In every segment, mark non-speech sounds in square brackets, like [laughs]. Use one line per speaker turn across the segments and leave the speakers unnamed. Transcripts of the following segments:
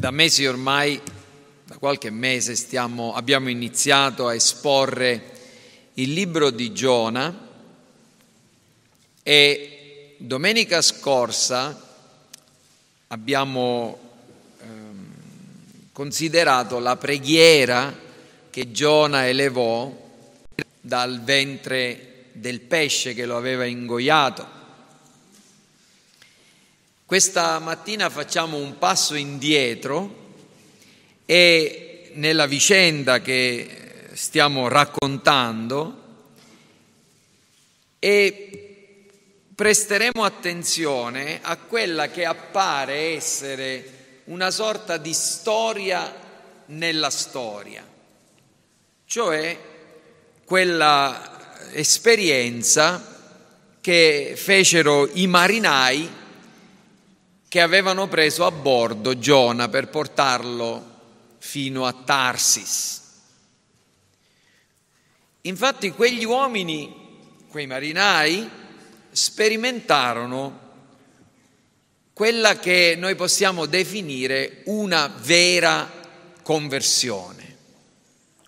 Da mesi ormai, da qualche mese, stiamo, abbiamo iniziato a esporre il libro di Giona e domenica scorsa abbiamo ehm, considerato la preghiera che Giona elevò dal ventre del pesce che lo aveva ingoiato. Questa mattina facciamo un passo indietro e nella vicenda che stiamo raccontando e presteremo attenzione a quella che appare essere una sorta di storia nella storia, cioè quella esperienza che fecero i marinai che avevano preso a bordo Giona per portarlo fino a Tarsis. Infatti quegli uomini, quei marinai, sperimentarono quella che noi possiamo definire una vera conversione.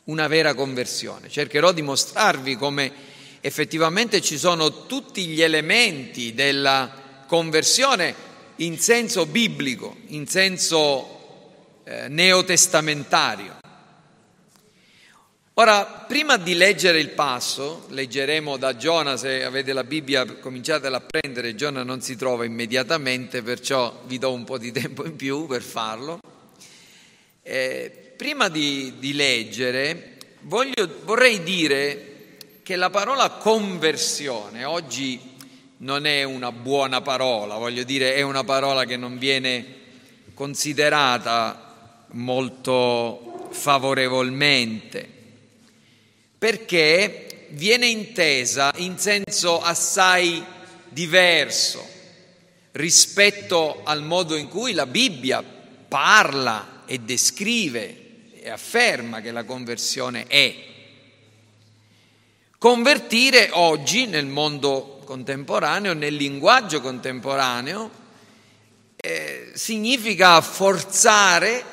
Una vera conversione. Cercherò di mostrarvi come effettivamente ci sono tutti gli elementi della conversione in senso biblico, in senso eh, neotestamentario. Ora, prima di leggere il passo, leggeremo da Giona, se avete la Bibbia cominciatela a prendere, Giona non si trova immediatamente, perciò vi do un po' di [laughs] tempo in più per farlo. Eh, prima di, di leggere, voglio, vorrei dire che la parola conversione oggi non è una buona parola, voglio dire, è una parola che non viene considerata molto favorevolmente, perché viene intesa in senso assai diverso rispetto al modo in cui la Bibbia parla e descrive e afferma che la conversione è. Convertire oggi nel mondo contemporaneo, nel linguaggio contemporaneo, eh, significa forzare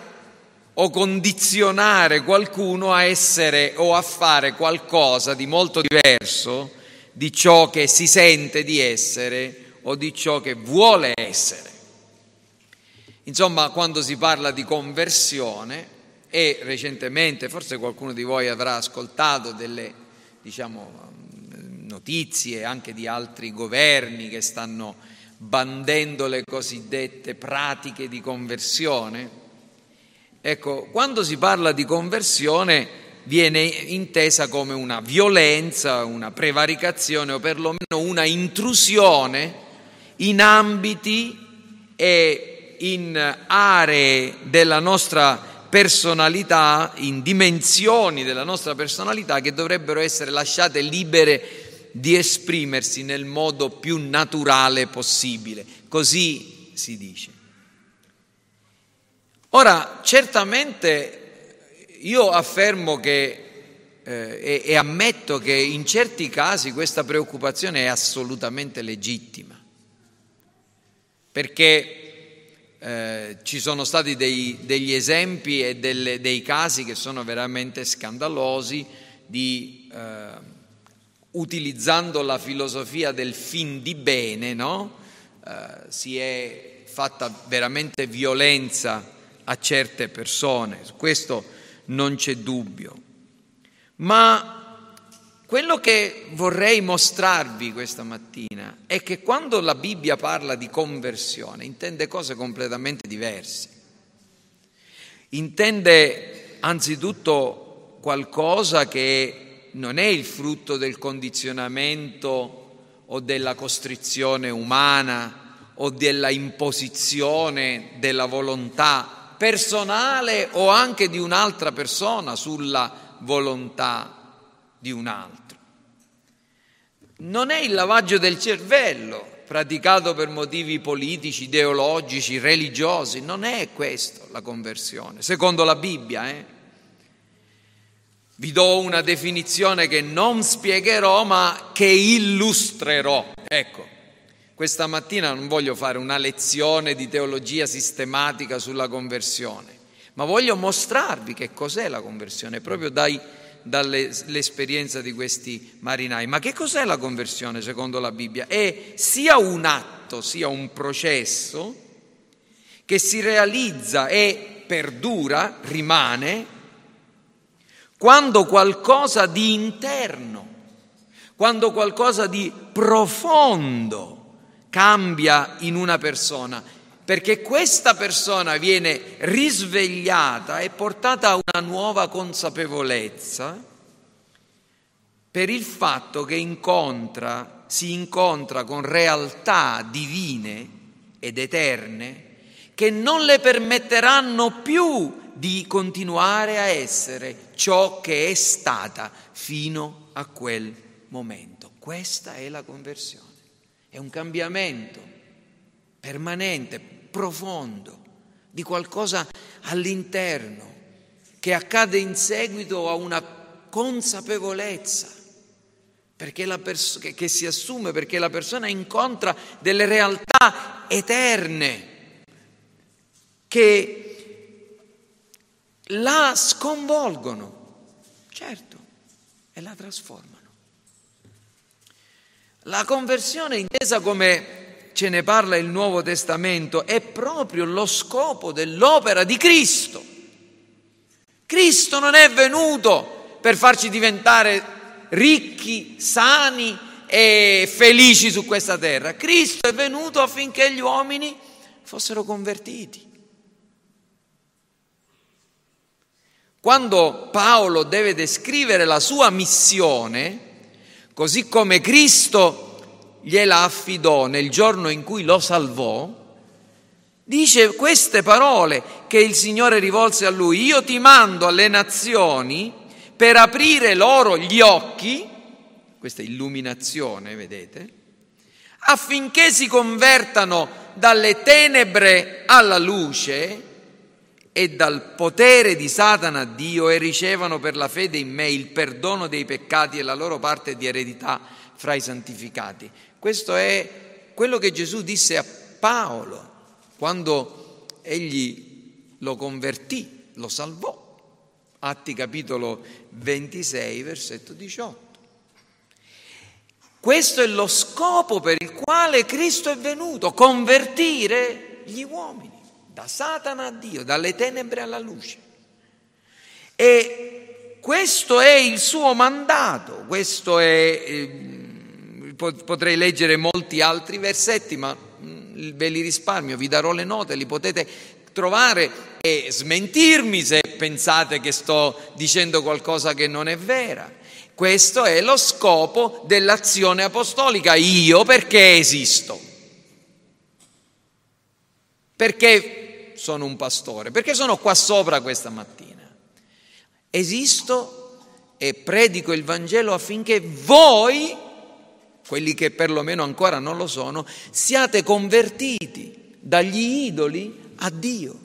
o condizionare qualcuno a essere o a fare qualcosa di molto diverso di ciò che si sente di essere o di ciò che vuole essere. Insomma, quando si parla di conversione, e recentemente forse qualcuno di voi avrà ascoltato delle, diciamo, notizie anche di altri governi che stanno bandendo le cosiddette pratiche di conversione. Ecco, quando si parla di conversione viene intesa come una violenza, una prevaricazione o perlomeno una intrusione in ambiti e in aree della nostra personalità, in dimensioni della nostra personalità che dovrebbero essere lasciate libere di esprimersi nel modo più naturale possibile. Così si dice. Ora, certamente io affermo che eh, e, e ammetto che in certi casi questa preoccupazione è assolutamente legittima, perché eh, ci sono stati dei, degli esempi e delle, dei casi che sono veramente scandalosi di eh, utilizzando la filosofia del fin di bene, no? eh, si è fatta veramente violenza a certe persone, su questo non c'è dubbio. Ma quello che vorrei mostrarvi questa mattina è che quando la Bibbia parla di conversione intende cose completamente diverse. Intende anzitutto qualcosa che non è il frutto del condizionamento o della costrizione umana o della imposizione della volontà personale o anche di un'altra persona sulla volontà di un altro. Non è il lavaggio del cervello praticato per motivi politici, ideologici, religiosi, non è questo la conversione, secondo la Bibbia, eh? Vi do una definizione che non spiegherò ma che illustrerò. Ecco, questa mattina non voglio fare una lezione di teologia sistematica sulla conversione, ma voglio mostrarvi che cos'è la conversione, proprio dai, dall'esperienza di questi marinai. Ma che cos'è la conversione secondo la Bibbia? È sia un atto, sia un processo che si realizza e perdura, rimane, quando qualcosa di interno, quando qualcosa di profondo, cambia in una persona, perché questa persona viene risvegliata e portata a una nuova consapevolezza per il fatto che incontra, si incontra con realtà divine ed eterne che non le permetteranno più di continuare a essere ciò che è stata fino a quel momento. Questa è la conversione. È un cambiamento permanente, profondo, di qualcosa all'interno che accade in seguito a una consapevolezza pers- che, si assume perché la persona incontra delle realtà eterne che la sconvolgono, certo, e la trasformano. La conversione intesa come ce ne parla il Nuovo Testamento è proprio lo scopo dell'opera di Cristo. Cristo non è venuto per farci diventare ricchi, sani e felici su questa terra. Cristo è venuto affinché gli uomini fossero convertiti. Quando Paolo deve descrivere la sua missione, così come Cristo gliela affidò nel giorno in cui lo salvò, dice queste parole che il Signore rivolse a lui, io ti mando alle nazioni per aprire loro gli occhi, questa illuminazione, vedete, affinché si convertano dalle tenebre alla luce e dal potere di Satana Dio e ricevano per la fede in me il perdono dei peccati e la loro parte di eredità fra i santificati. Questo è quello che Gesù disse a Paolo quando egli lo convertì, lo salvò. Atti capitolo 26, versetto 18. Questo è lo scopo per il quale Cristo è venuto, convertire gli uomini da Satana a Dio, dalle tenebre alla luce. E questo è il suo mandato, questo è, eh, potrei leggere molti altri versetti, ma mm, ve li risparmio, vi darò le note, li potete trovare e smentirmi se pensate che sto dicendo qualcosa che non è vera. Questo è lo scopo dell'azione apostolica. Io perché esisto? Perché sono un pastore? Perché sono qua sopra questa mattina? Esisto e predico il Vangelo affinché voi, quelli che perlomeno ancora non lo sono, siate convertiti dagli idoli a Dio,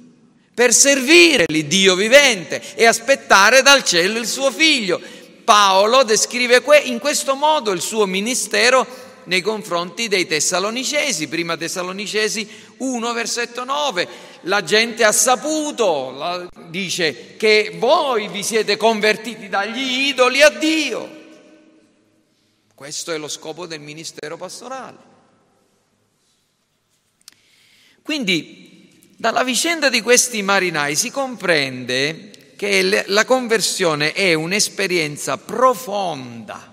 per servire l'Iddio vivente e aspettare dal cielo il suo figlio. Paolo descrive in questo modo il suo ministero nei confronti dei Tessalonicesi, prima Tessalonicesi 1 versetto 9, la gente ha saputo, dice che voi vi siete convertiti dagli idoli a Dio. Questo è lo scopo del ministero pastorale. Quindi dalla vicenda di questi marinai si comprende che la conversione è un'esperienza profonda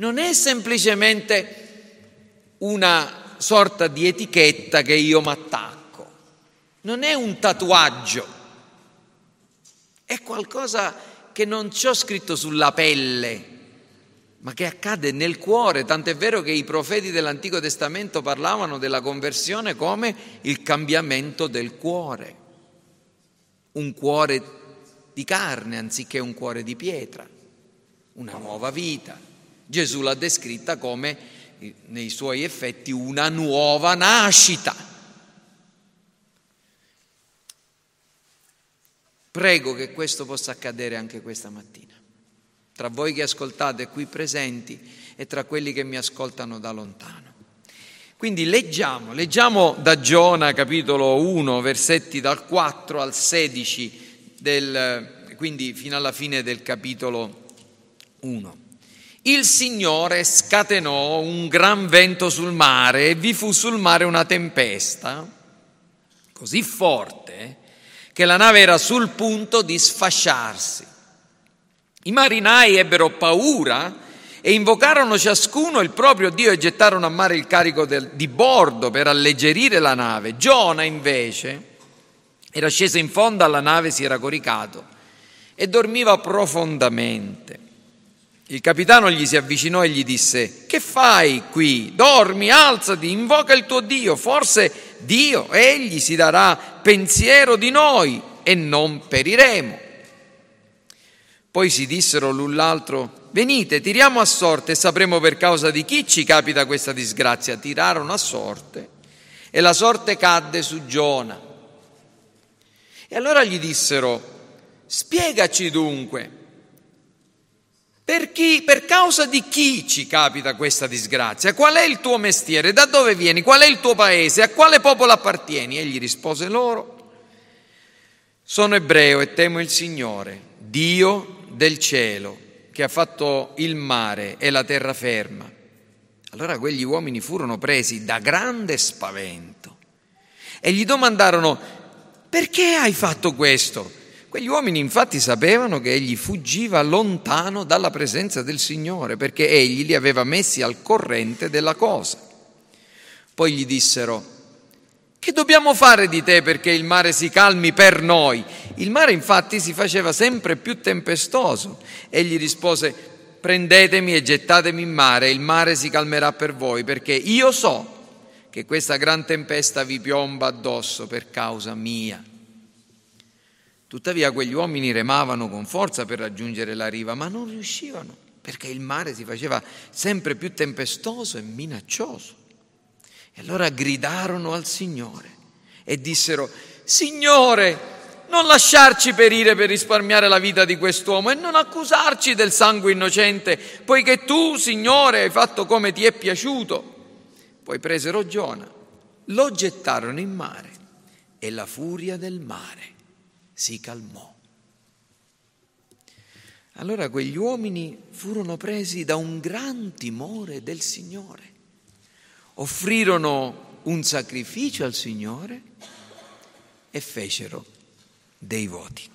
non è semplicemente una sorta di etichetta che io mi attacco, non è un tatuaggio, è qualcosa che non ci ho scritto sulla pelle, ma che accade nel cuore, tant'è vero che i profeti dell'Antico Testamento parlavano della conversione come il cambiamento del cuore, un cuore di carne anziché un cuore di pietra, una nuova vita. Gesù l'ha descritta come, nei suoi effetti, una nuova nascita. Prego che questo possa accadere anche questa mattina, tra voi che ascoltate qui presenti e tra quelli che mi ascoltano da lontano. Quindi leggiamo, leggiamo da Giona capitolo 1, versetti dal 4 al 16, del, quindi fino alla fine del capitolo 1. Il Signore scatenò un gran vento sul mare e vi fu sul mare una tempesta così forte che la nave era sul punto di sfasciarsi. I marinai ebbero paura e invocarono ciascuno il proprio Dio e gettarono a mare il carico del, di bordo per alleggerire la nave. Giona invece era sceso in fondo alla nave, si era coricato e dormiva profondamente. Il capitano gli si avvicinò e gli disse, che fai qui? Dormi, alzati, invoca il tuo Dio, forse Dio, egli si darà pensiero di noi e non periremo. Poi si dissero l'un l'altro, venite, tiriamo a sorte e sapremo per causa di chi ci capita questa disgrazia. Tirarono a sorte e la sorte cadde su Giona. E allora gli dissero, spiegaci dunque, per, chi, per causa di chi ci capita questa disgrazia? Qual è il tuo mestiere? Da dove vieni? Qual è il tuo paese? A quale popolo appartieni? Egli rispose loro, sono ebreo e temo il Signore, Dio del cielo che ha fatto il mare e la terraferma. Allora quegli uomini furono presi da grande spavento e gli domandarono perché hai fatto questo? Quegli uomini infatti sapevano che egli fuggiva lontano dalla presenza del Signore perché egli li aveva messi al corrente della cosa. Poi gli dissero, che dobbiamo fare di te perché il mare si calmi per noi? Il mare infatti si faceva sempre più tempestoso. Egli rispose, prendetemi e gettatemi in mare, il mare si calmerà per voi, perché io so che questa gran tempesta vi piomba addosso per causa mia. Tuttavia quegli uomini remavano con forza per raggiungere la riva, ma non riuscivano, perché il mare si faceva sempre più tempestoso e minaccioso. E allora gridarono al Signore e dissero, Signore, non lasciarci perire per risparmiare la vita di quest'uomo e non accusarci del sangue innocente, poiché tu, Signore, hai fatto come ti è piaciuto. Poi presero Giona, lo gettarono in mare e la furia del mare si calmò. Allora quegli uomini furono presi da un gran timore del Signore offrirono un sacrificio al Signore e fecero dei voti.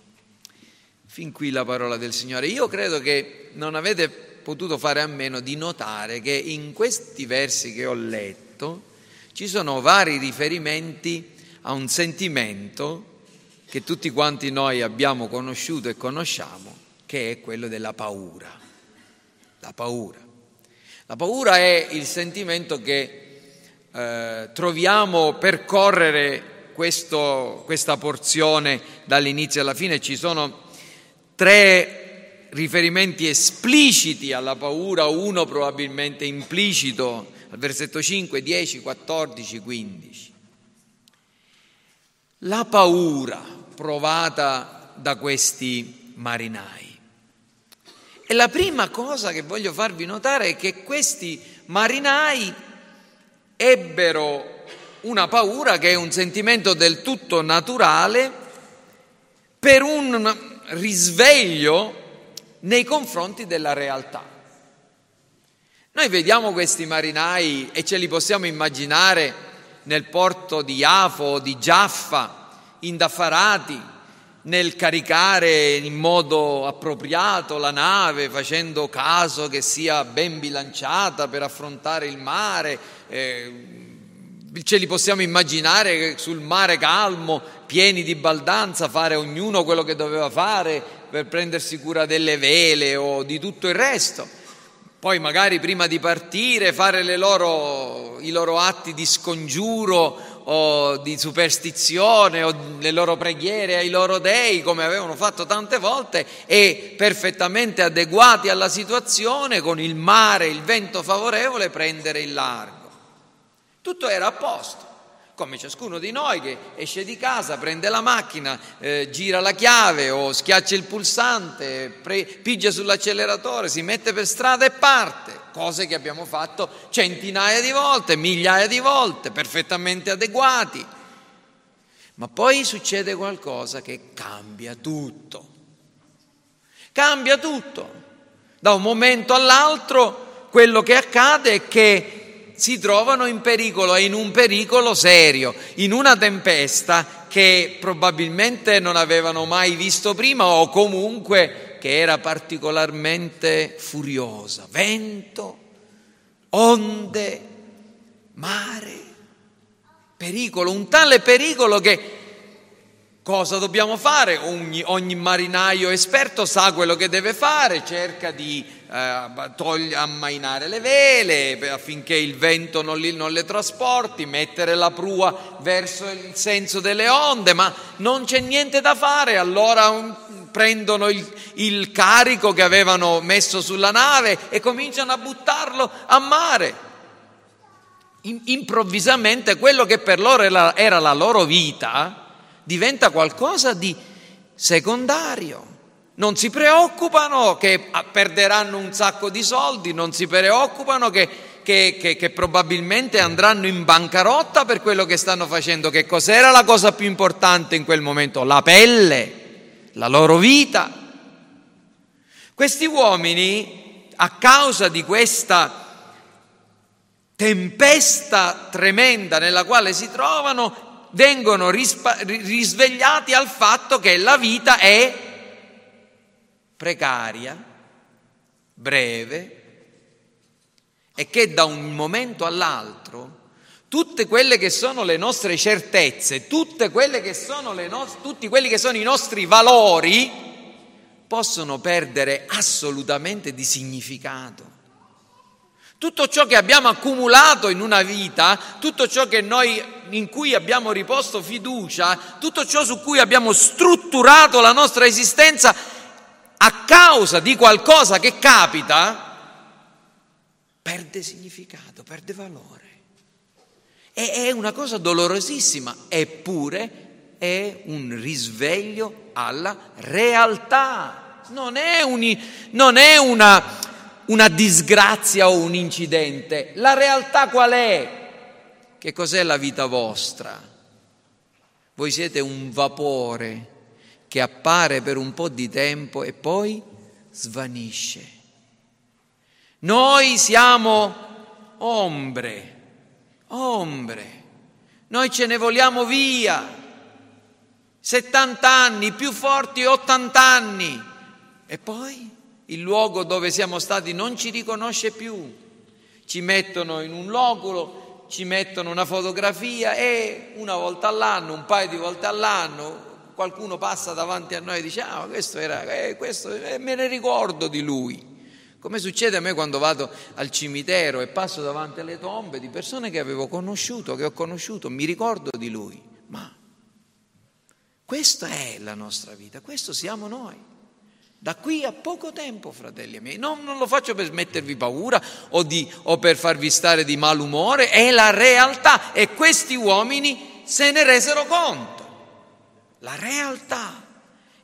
Fin qui la parola del Signore. Io credo che non avete potuto fare a meno di notare che in questi versi che ho letto ci sono vari riferimenti a un sentimento che tutti quanti noi abbiamo conosciuto e conosciamo, che è quello della paura. La paura. La paura è il sentimento che eh, troviamo percorrere questo, questa porzione dall'inizio alla fine. Ci sono tre riferimenti espliciti alla paura, uno probabilmente implicito, al versetto 5, 10, 14, 15. La paura provata da questi marinai. E la prima cosa che voglio farvi notare è che questi marinai ebbero una paura che è un sentimento del tutto naturale per un risveglio nei confronti della realtà. Noi vediamo questi marinai e ce li possiamo immaginare nel porto di Afo di Giaffa, indaffarati nel caricare in modo appropriato la nave, facendo caso che sia ben bilanciata per affrontare il mare. Eh, ce li possiamo immaginare sul mare calmo, pieni di baldanza, fare ognuno quello che doveva fare per prendersi cura delle vele o di tutto il resto. Poi magari prima di partire fare loro, i loro atti di scongiuro o di superstizione o le loro preghiere ai loro dei come avevano fatto tante volte e perfettamente adeguati alla situazione con il mare, il vento favorevole prendere il largo. Tutto era a posto. Come ciascuno di noi che esce di casa, prende la macchina, eh, gira la chiave o schiaccia il pulsante, pre- pigia sull'acceleratore, si mette per strada e parte, cose che abbiamo fatto centinaia di volte, migliaia di volte, perfettamente adeguati. Ma poi succede qualcosa che cambia tutto. Cambia tutto. Da un momento all'altro quello che accade è che si trovano in pericolo e in un pericolo serio, in una tempesta che probabilmente non avevano mai visto prima o comunque che era particolarmente furiosa. Vento, onde, mare, pericolo, un tale pericolo che Cosa dobbiamo fare? Ogni, ogni, marinaio esperto sa quello che deve fare, cerca di eh, togli, ammainare le vele affinché il vento non, li, non, le trasporti, mettere la prua verso il senso delle onde, ma non c'è niente da fare, allora um, prendono il, il carico che avevano messo sulla nave e cominciano a buttarlo a mare. Improvvisamente quello che per loro era la loro vita, diventa qualcosa di secondario. Non si preoccupano che perderanno un sacco di soldi, non si preoccupano che, che, che, che, probabilmente andranno in bancarotta per quello che stanno facendo. Che cos'era la cosa più importante in quel momento? La pelle, la loro vita. Questi uomini, a causa di questa tempesta tremenda nella quale si trovano, vengono rispa- risvegliati al fatto che la vita è precaria, breve e che da un momento all'altro tutte quelle che sono le nostre certezze, tutte quelle che sono le no- tutti quelli che sono i nostri valori possono perdere assolutamente di significato. Tutto ciò che abbiamo accumulato in una vita, tutto ciò noi, in cui abbiamo riposto fiducia, tutto ciò su cui abbiamo strutturato la nostra esistenza a causa di qualcosa che capita, perde significato, perde valore. E è una cosa dolorosissima, eppure è un risveglio alla realtà. Non è, un, non è una una disgrazia o un incidente. La realtà qual è? Che cos'è la vita vostra? Voi siete un vapore che appare per un po' di tempo e poi svanisce. Noi siamo ombre, ombre. Noi ce ne vogliamo via. 70 anni, più forti 80 anni. E poi? il luogo dove siamo stati non ci riconosce più. Ci mettono in un loculo, ci mettono una fotografia e una volta all'anno, un paio di volte all'anno, qualcuno passa davanti a noi e dice, ah, questo era, eh, questo, eh, me ne ricordo di lui. Come succede a me quando vado al cimitero e passo davanti alle tombe di persone che avevo conosciuto, che ho conosciuto, mi ricordo di lui. Ma questa è la nostra vita, questo siamo noi. Da qui a poco tempo, fratelli miei, non, non lo faccio per mettervi paura o, di, o per farvi stare di malumore, è la realtà e questi uomini se ne resero conto. La realtà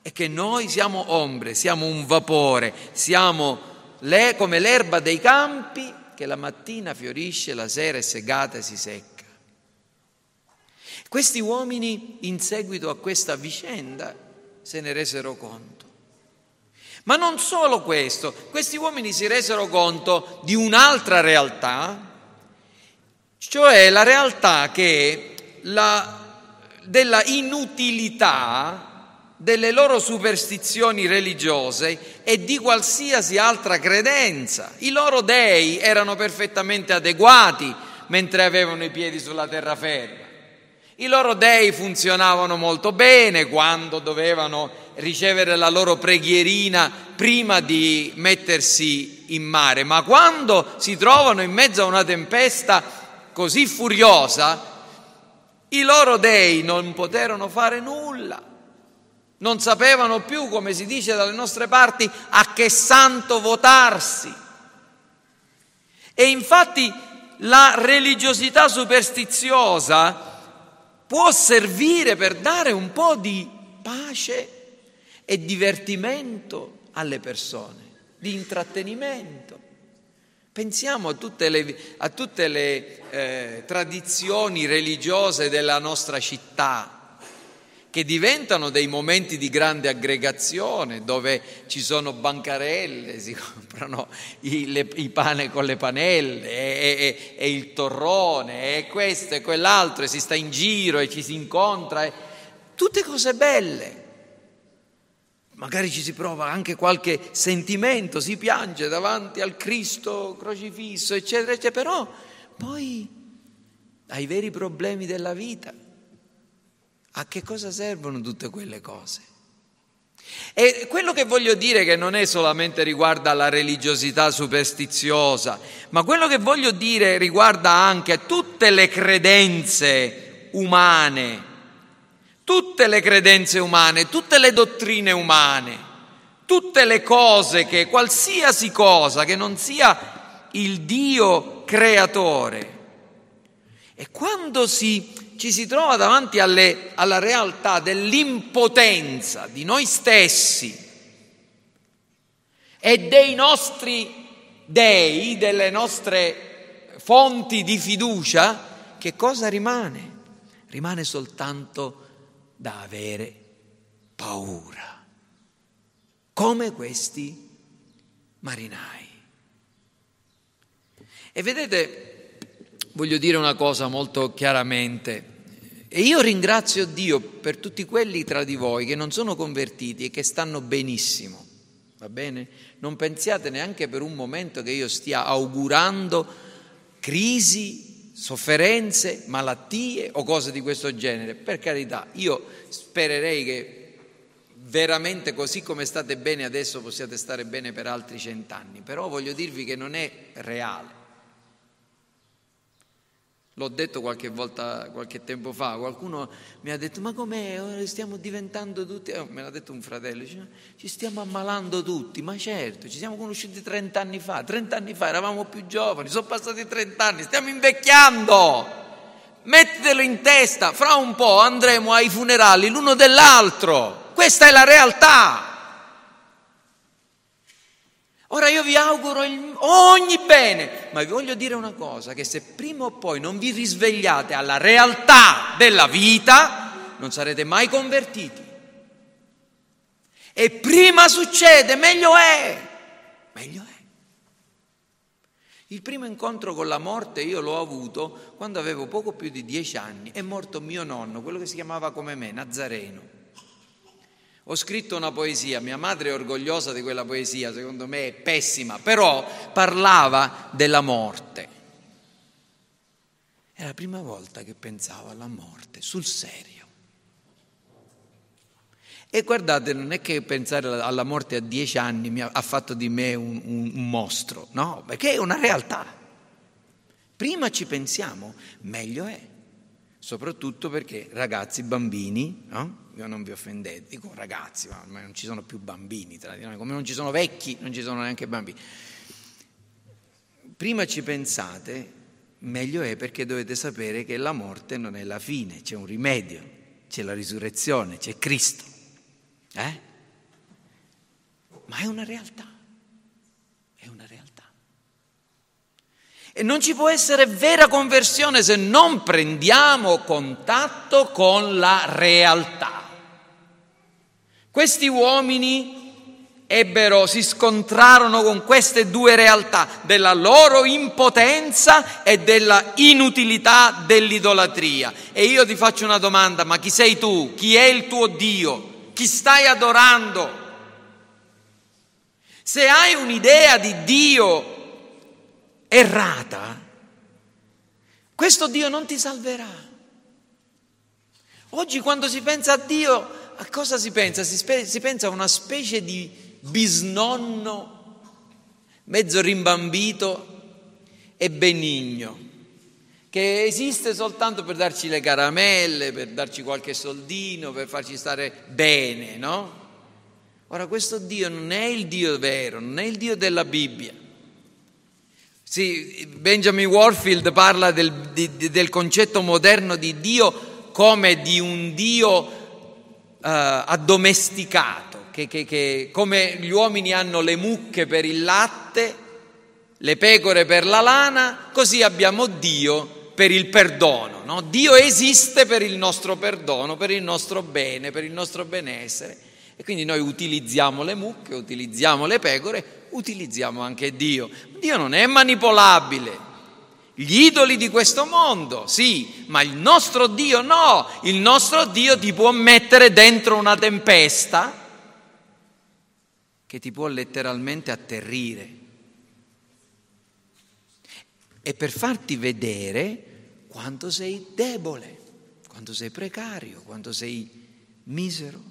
è che noi siamo ombre, siamo un vapore, siamo come l'erba dei campi che la mattina fiorisce, la sera è segata e si secca. Questi uomini in seguito a questa vicenda se ne resero conto. Ma non solo questo, questi uomini si resero conto di un'altra realtà, cioè la realtà che la, della inutilità delle loro superstizioni religiose e di qualsiasi altra credenza. I loro dei erano perfettamente adeguati mentre avevano i piedi sulla terraferma. I loro dei funzionavano molto bene quando dovevano ricevere la loro preghierina prima di mettersi in mare, ma quando si trovano in mezzo a una tempesta così furiosa, i loro dei non poterono fare nulla, non sapevano più, come si dice dalle nostre parti, a che santo votarsi. E infatti la religiosità superstiziosa può servire per dare un po' di pace e divertimento alle persone, di intrattenimento. Pensiamo a tutte le, a tutte le eh, tradizioni religiose della nostra città, che diventano dei momenti di grande aggregazione, dove ci sono bancarelle, si [laughs] comprano i, le, i pane con le panelle, e, e, e, il torrone, e questo e quell'altro, e si sta in giro e ci si incontra, e, tutte cose belle. Magari ci si prova anche qualche sentimento, si piange davanti al Cristo crocifisso, eccetera, eccetera, però poi ai veri problemi della vita a che cosa servono tutte quelle cose? E quello che voglio dire che non è solamente riguarda la religiosità superstiziosa, ma quello che voglio dire riguarda anche tutte le credenze umane, tutte le credenze umane, tutte le dottrine umane, tutte le cose che, qualsiasi cosa che non sia il Dio creatore. E quando si ci si trova davanti alle, alla realtà dell'impotenza di noi stessi e dei nostri dei, delle nostre fonti di fiducia, che cosa rimane? Rimane soltanto da avere paura, come questi marinai. E vedete, voglio dire una cosa molto chiaramente, e io ringrazio Dio per tutti quelli tra di voi che non sono convertiti e che stanno benissimo. Va bene? Non pensiate neanche per un momento che io stia augurando crisi, sofferenze, malattie o cose di questo genere. Per carità, io spererei che veramente così come state bene adesso possiate stare bene per altri cent'anni, però voglio dirvi che non è reale. L'ho detto qualche volta, qualche tempo fa, qualcuno mi ha detto ma com'è, stiamo diventando tutti, oh, me l'ha detto un fratello, dice, ci stiamo ammalando tutti, ma certo, ci siamo conosciuti 30 anni fa, 30 anni fa eravamo più giovani, sono passati 30 anni, stiamo invecchiando, mettitelo in testa, fra un po' andremo ai funerali l'uno dell'altro, questa è la realtà. Ora io vi auguro il, ogni bene, ma vi voglio dire una cosa, che se prima o poi non vi risvegliate alla realtà della vita, non sarete mai convertiti. E prima succede, meglio è, meglio è. Il primo incontro con la morte io l'ho avuto quando avevo poco più di dieci anni, è morto mio nonno, quello che si chiamava come me, Nazareno. Ho scritto una poesia, mia madre è orgogliosa di quella poesia, secondo me è pessima, però parlava della morte. È la prima volta che pensavo alla morte, sul serio. E guardate, non è che pensare alla morte a dieci anni mi ha fatto di me un, un, un mostro, no, perché è una realtà. Prima ci pensiamo, meglio è soprattutto perché ragazzi, bambini, no? Io non vi offendete, dico ragazzi, ma non ci sono più bambini tra di noi, come non ci sono vecchi, non ci sono neanche bambini. Prima ci pensate, meglio è perché dovete sapere che la morte non è la fine, c'è un rimedio, c'è la risurrezione, c'è Cristo. Eh? Ma è una realtà. E non ci può essere vera conversione se non prendiamo contatto con la realtà. Questi uomini ebbero, si scontrarono con queste due realtà, della loro impotenza e della inutilità dell'idolatria. E io ti faccio una domanda, ma chi sei tu? Chi è il tuo Dio? Chi stai adorando? Se hai un'idea di Dio errata, questo Dio non ti salverà. Oggi quando si pensa a Dio, a cosa si pensa? Si, spe- si pensa a una specie di bisnonno mezzo rimbambito e benigno, che esiste soltanto per darci le caramelle, per darci qualche soldino, per farci stare bene, no? Ora questo Dio non è il Dio vero, non è il Dio della Bibbia. Sì, Benjamin Warfield parla del, di, del concetto moderno di Dio come di un Dio eh, addomesticato, che, che, che, come gli uomini hanno le mucche per il latte, le pecore per la lana, così abbiamo Dio per il perdono. No? Dio esiste per il nostro perdono, per il nostro bene, per il nostro benessere. E quindi noi utilizziamo le mucche, utilizziamo le pecore, utilizziamo anche Dio. Dio non è manipolabile. Gli idoli di questo mondo, sì, ma il nostro Dio no. Il nostro Dio ti può mettere dentro una tempesta che ti può letteralmente atterrire. E per farti vedere quanto sei debole, quanto sei precario, quanto sei misero.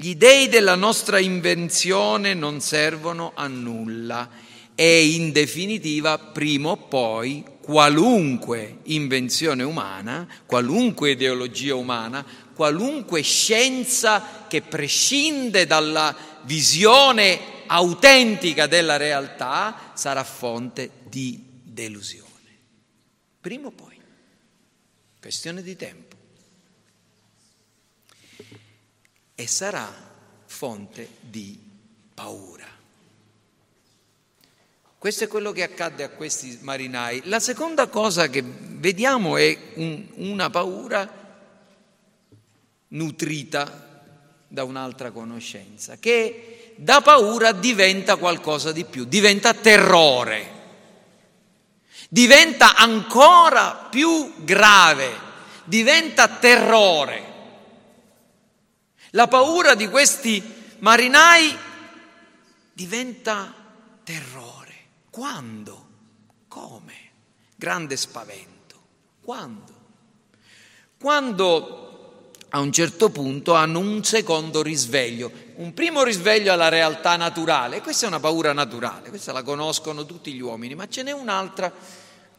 Gli dei della nostra invenzione non servono a nulla e in definitiva, prima o poi, qualunque invenzione umana, qualunque ideologia umana, qualunque scienza che prescinde dalla visione autentica della realtà sarà fonte di delusione. Prima o poi, questione di tempo. E sarà fonte di paura. Questo è quello che accadde a questi marinai. La seconda cosa che vediamo è un, una paura nutrita da un'altra conoscenza, che da paura diventa qualcosa di più, diventa terrore, diventa ancora più grave, diventa terrore. La paura di questi marinai diventa terrore. Quando? Come? Grande spavento. Quando? Quando a un certo punto hanno un secondo risveglio, un primo risveglio alla realtà naturale, questa è una paura naturale, questa la conoscono tutti gli uomini, ma ce n'è un'altra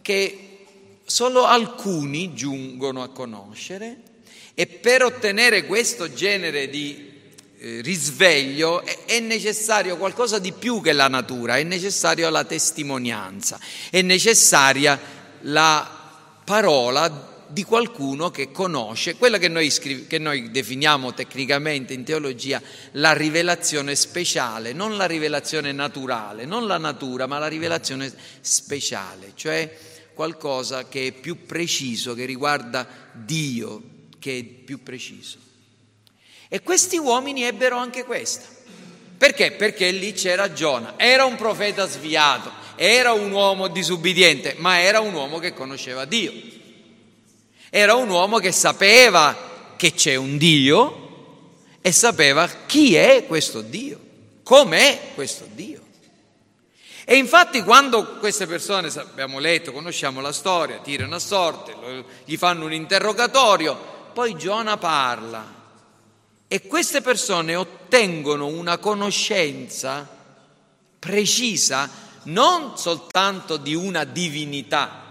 che solo alcuni giungono a conoscere e per ottenere questo genere di eh, risveglio è necessario qualcosa di più che la natura, è necessaria la testimonianza, è necessaria la parola di qualcuno che conosce quella che noi, scrive, che noi definiamo tecnicamente in teologia la rivelazione speciale, non la rivelazione naturale, non la natura, ma la rivelazione speciale, cioè qualcosa che è più preciso, che riguarda Dio, che è più preciso. E questi uomini ebbero anche questa. Perché? Perché lì c'era Giona, era un profeta sviato, era un uomo disubbidiente, ma era un uomo che conosceva Dio. Era un uomo che sapeva che c'è un Dio e sapeva chi è questo Dio, com'è questo Dio. E infatti quando queste persone, abbiamo letto, conosciamo la storia, tirano a sorte, gli fanno un interrogatorio, poi Giona parla e queste persone ottengono una conoscenza precisa non soltanto di una divinità.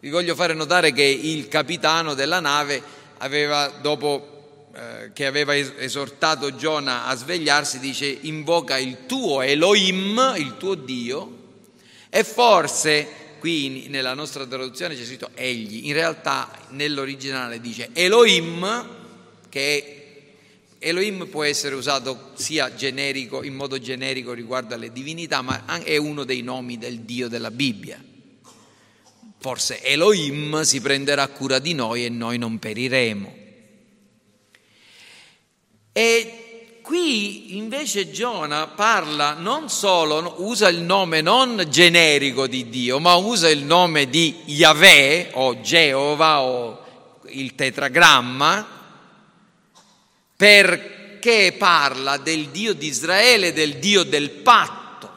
Vi voglio fare notare che il capitano della nave aveva, dopo eh, che aveva esortato Giona a svegliarsi, dice invoca il tuo Elohim, il tuo Dio, e forse qui nella nostra traduzione c'è scritto egli, in realtà nell'originale dice Elohim, che Elohim può essere usato sia generico, in modo generico riguardo alle divinità, ma è uno dei nomi del Dio della Bibbia. Forse Elohim si prenderà cura di noi e noi non periremo. E qui invece Giona parla non solo, usa il nome non generico di Dio, ma usa il nome di Yahweh o Geova o il tetragramma perché parla del Dio di Israele, del Dio del patto.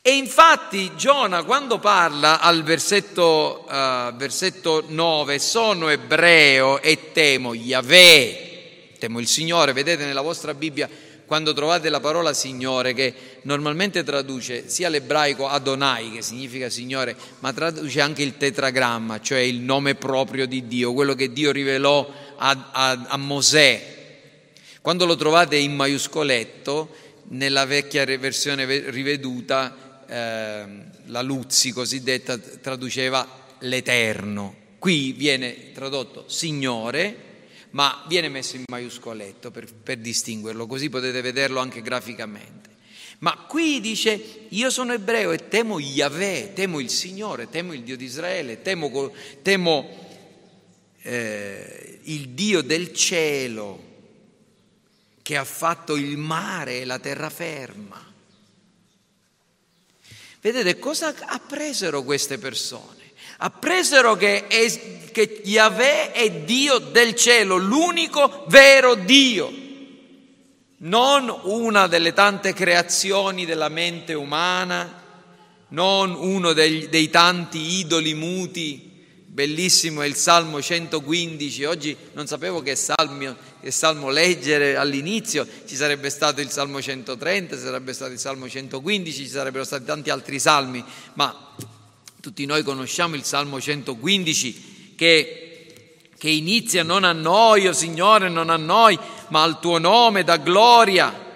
E infatti Giona quando parla al versetto, uh, versetto 9, sono ebreo e temo Yahweh, temo il Signore, vedete nella vostra Bibbia quando trovate la parola Signore, che normalmente traduce sia l'ebraico Adonai, che significa Signore, ma traduce anche il tetragramma, cioè il nome proprio di Dio, quello che Dio rivelò a, a, a Mosè. Quando lo trovate in maiuscoletto, nella vecchia versione riveduta, eh, la Luzzi cosiddetta traduceva l'Eterno, Qui viene tradotto Signore, ma viene messo in maiuscoletto per, per distinguerlo, così potete vederlo anche graficamente. Ma qui dice, io sono ebreo e temo Yahweh, temo il Signore, temo il Dio di Israele, temo, temo eh, il Dio del cielo che ha fatto il mare e la terraferma. Vedete cosa appresero queste persone? Appresero che, è, che Yahweh è Dio del cielo, l'unico vero Dio, non una delle tante creazioni della mente umana, non uno dei, dei tanti idoli muti. Bellissimo è il Salmo 115, oggi non sapevo che salmo, che salmo leggere all'inizio, ci sarebbe stato il Salmo 130, ci sarebbe stato il Salmo 115, ci sarebbero stati tanti altri salmi, ma tutti noi conosciamo il Salmo 115 che, che inizia non a noi, o Signore, non a noi, ma al tuo nome da gloria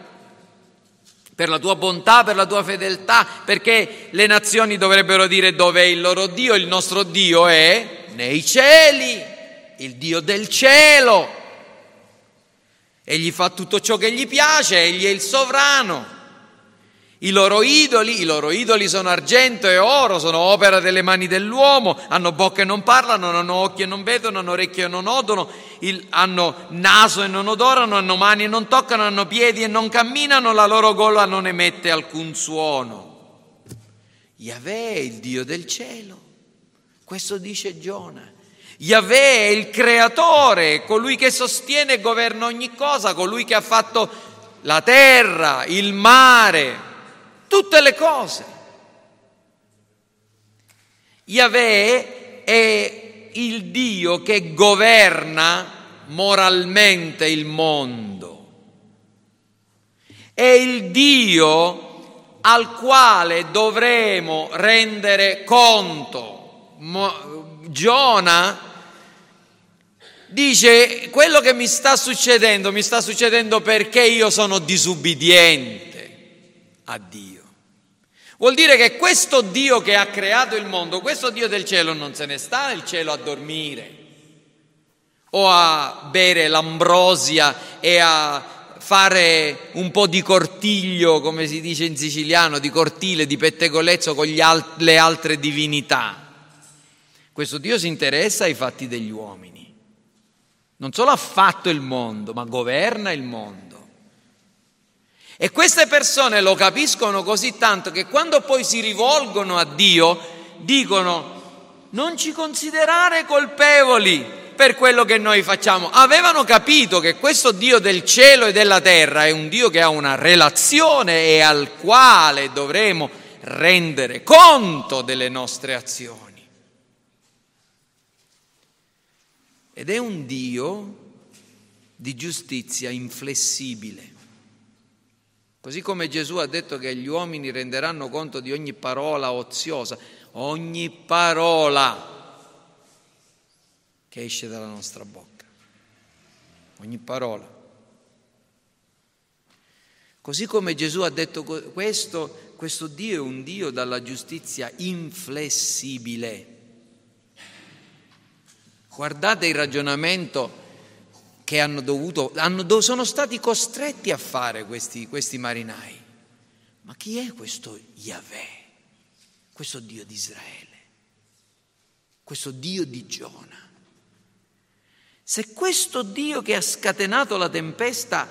per la tua bontà, per la tua fedeltà, perché le nazioni dovrebbero dire dov'è il loro Dio, il nostro Dio è nei cieli, il Dio del cielo. Egli fa tutto ciò che gli piace, egli è il sovrano. I loro idoli, i loro idoli sono argento e oro, sono opera delle mani dell'uomo, hanno bocca e non parlano, hanno occhi e non vedono, hanno orecchie e non odono, il, hanno naso e non odorano, hanno mani e non toccano, hanno piedi e non camminano, la loro gola non emette alcun suono. Yahweh è il Dio del cielo, questo dice Giona. Yahweh è il creatore, colui che sostiene e governa ogni cosa, colui che ha fatto la terra, il mare, tutte le cose. Yahweh è il Dio che governa moralmente il mondo. È il Dio al quale dovremo rendere conto. Giona dice quello che mi sta succedendo mi sta succedendo perché io sono disubbidiente a Dio. Vuol dire che questo Dio che ha creato il mondo, questo Dio del cielo non se ne sta nel cielo a dormire o a bere l'ambrosia e a fare un po' di cortiglio, come si dice in siciliano, di cortile, di pettegolezzo con al- le altre divinità. Questo Dio si interessa ai fatti degli uomini. Non solo ha fatto il mondo, ma governa il mondo. E queste persone lo capiscono così tanto che quando poi si rivolgono a Dio dicono non ci considerare colpevoli per quello che noi facciamo. Avevano capito che questo Dio del cielo e della terra è un Dio che ha una relazione e al quale dovremo rendere conto delle nostre azioni. Ed è un Dio di giustizia inflessibile. Così come Gesù ha detto che gli uomini renderanno conto di ogni parola oziosa, ogni parola che esce dalla nostra bocca, ogni parola. Così come Gesù ha detto questo, questo Dio è un Dio dalla giustizia inflessibile. Guardate il ragionamento che hanno dovuto, hanno, sono stati costretti a fare questi, questi marinai. Ma chi è questo Yahweh, questo Dio di Israele, questo Dio di Giona? Se questo Dio che ha scatenato la tempesta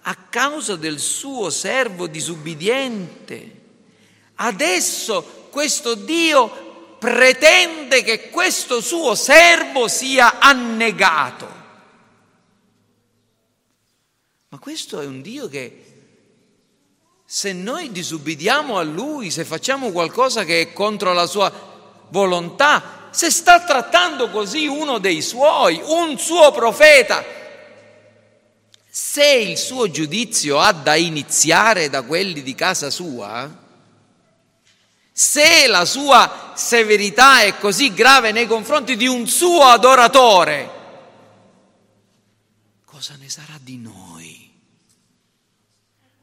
a causa del suo servo disubbidiente, adesso questo Dio pretende che questo suo servo sia annegato. Ma questo è un Dio che se noi disubbidiamo a Lui, se facciamo qualcosa che è contro la sua volontà, se sta trattando così uno dei suoi, un suo profeta, se il suo giudizio ha da iniziare da quelli di casa sua, se la sua severità è così grave nei confronti di un suo adoratore, cosa ne sarà di noi?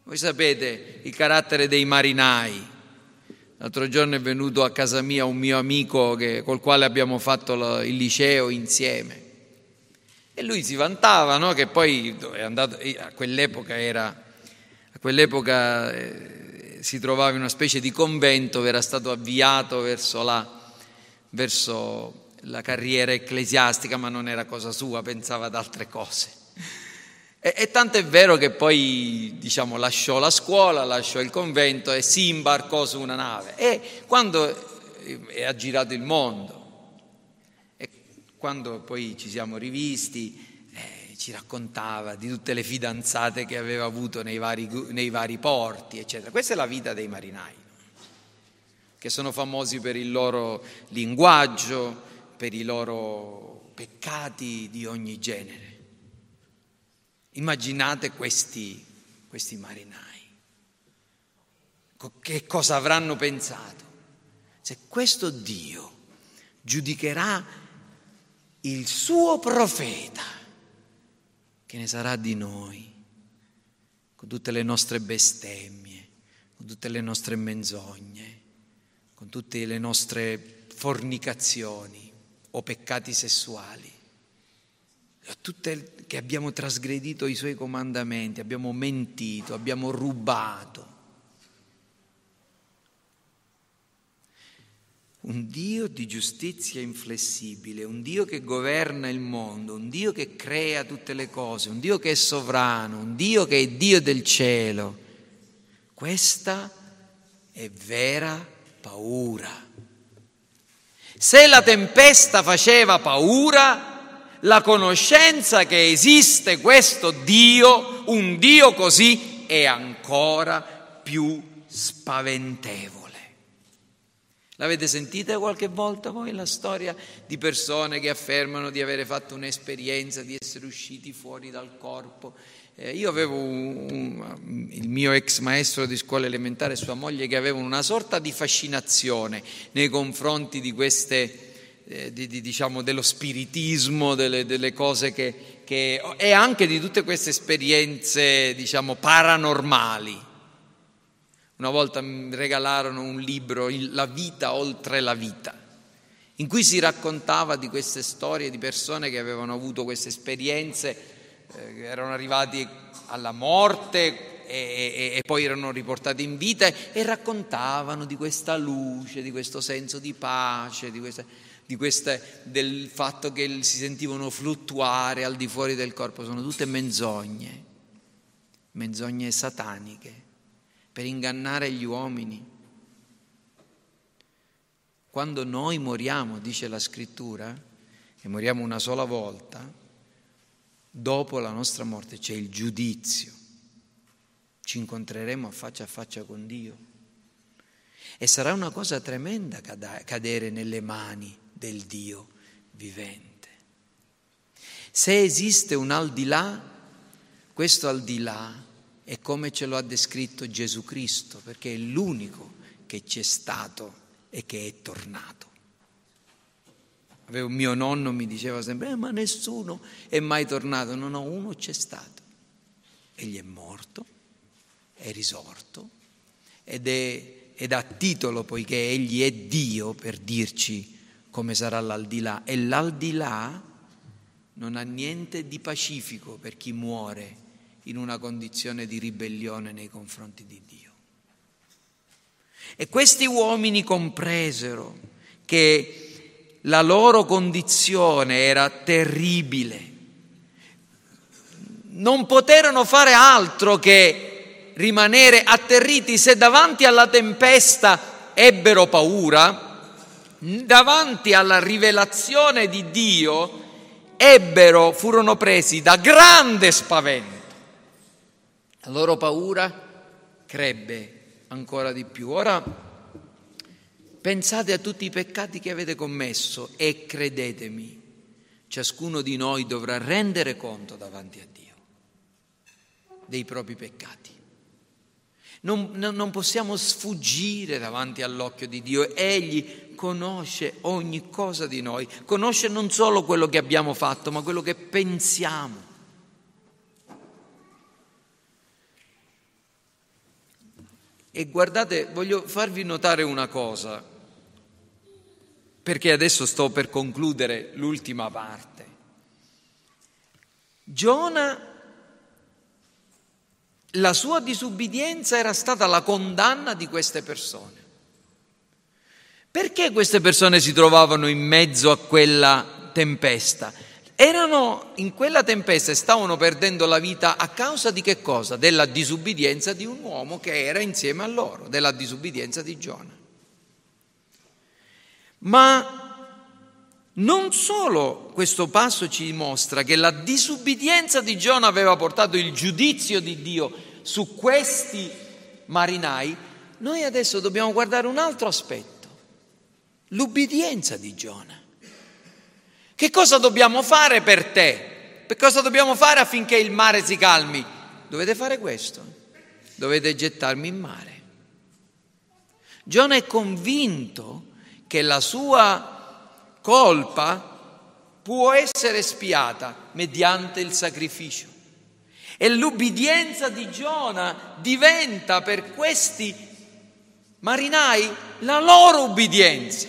Voi sapete il carattere dei marinai. L'altro giorno è venuto a casa mia un mio amico che, col quale abbiamo fatto il liceo insieme. E lui si vantava no? che poi andato, a quell'epoca, era, a quell'epoca eh, si trovava in una specie di convento, era stato avviato verso la, verso la carriera ecclesiastica, ma non era cosa sua, pensava ad altre cose. E, e tanto è vero che poi diciamo, lasciò la scuola, lasciò il convento e si imbarcò su una nave. E quando eh, ha girato il mondo, e quando poi ci siamo rivisti, eh, ci raccontava di tutte le fidanzate che aveva avuto nei vari, nei vari porti, eccetera. Questa è la vita dei marinai, che sono famosi per il loro linguaggio, per i loro peccati di ogni genere. Immaginate questi, questi marinai. Che cosa avranno pensato? Se questo Dio giudicherà il suo profeta, che ne sarà di noi, con tutte le nostre bestemmie, con tutte le nostre menzogne, con tutte le nostre fornicazioni o peccati sessuali tutte che abbiamo trasgredito i suoi comandamenti, abbiamo mentito, abbiamo rubato. Un Dio di giustizia inflessibile, un Dio che governa il mondo, un Dio che crea tutte le cose, un Dio che è sovrano, un Dio che è Dio del cielo. Questa è vera paura. Se la tempesta faceva paura, la conoscenza che esiste questo Dio, un Dio così, è ancora più spaventevole. L'avete sentita qualche volta voi la storia di persone che affermano di avere fatto un'esperienza, di essere usciti fuori dal corpo? Eh, io avevo un, un, il mio ex maestro di scuola elementare e sua moglie che avevano una sorta di fascinazione nei confronti di queste eh, di, di, diciamo, dello spiritismo, delle, delle cose che, che, e anche di tutte queste esperienze diciamo, paranormali. Una volta mi regalarono un libro, La vita oltre la vita, in cui si raccontava di queste storie di persone che avevano avuto queste esperienze, eh, erano arrivati alla morte e, e, e, poi erano riportati in vita e raccontavano di questa luce, di questo senso di pace, di questa queste, del fatto che si sentivano fluttuare al di fuori del corpo, sono tutte menzogne, menzogne sataniche, per ingannare gli uomini. Quando noi moriamo, dice la scrittura, e moriamo una sola volta, dopo la nostra morte c'è il giudizio, ci incontreremo a faccia a faccia con Dio. E sarà una cosa tremenda cadere nelle mani del Dio vivente. Se esiste un al di là, questo al di là è come ce lo ha descritto Gesù Cristo, perché è l'unico che c'è stato e che è tornato. Avevo mio nonno mi diceva sempre, eh, ma nessuno è mai tornato. No, no, uno c'è stato. Egli è morto, è risorto ed, è, ed ha titolo poiché egli è Dio per dirci come sarà l'aldilà. E l'aldilà non ha niente di pacifico per chi muore in una condizione di ribellione nei confronti di Dio. E questi uomini compresero che la loro condizione era terribile. Non poterono fare altro che rimanere atterriti se davanti alla tempesta ebbero paura davanti alla rivelazione di Dio, ebbero, furono presi da grande spavento. La loro paura crebbe ancora di più. Ora pensate a tutti i peccati che avete commesso e credetemi, ciascuno di noi dovrà rendere conto davanti a Dio dei propri peccati. Non, non, possiamo sfuggire davanti all'occhio di Dio. Egli conosce ogni cosa di noi, conosce non solo quello che abbiamo fatto, ma quello che pensiamo. E guardate, voglio farvi notare una cosa, perché adesso sto per concludere l'ultima parte. Giona, la sua disubbidienza era stata la condanna di queste persone. Perché queste persone si trovavano in mezzo a quella tempesta? Erano in quella tempesta e stavano perdendo la vita a causa di che cosa? Della disubbidienza di un uomo che era insieme a loro, della disubbidienza di Giona. Ma non solo questo passo ci dimostra che la disubbidienza di Giona aveva portato il giudizio di Dio su questi marinai, noi adesso dobbiamo guardare un altro aspetto, l'ubbidienza di Giona. Che cosa dobbiamo fare per te? Per cosa dobbiamo fare affinché il mare si calmi? Dovete fare questo, dovete gettarmi in mare. Giona è convinto che la sua colpa può essere spiata mediante il sacrificio. E l'ubbidienza di Giona diventa per questi marinai la loro ubbidienza.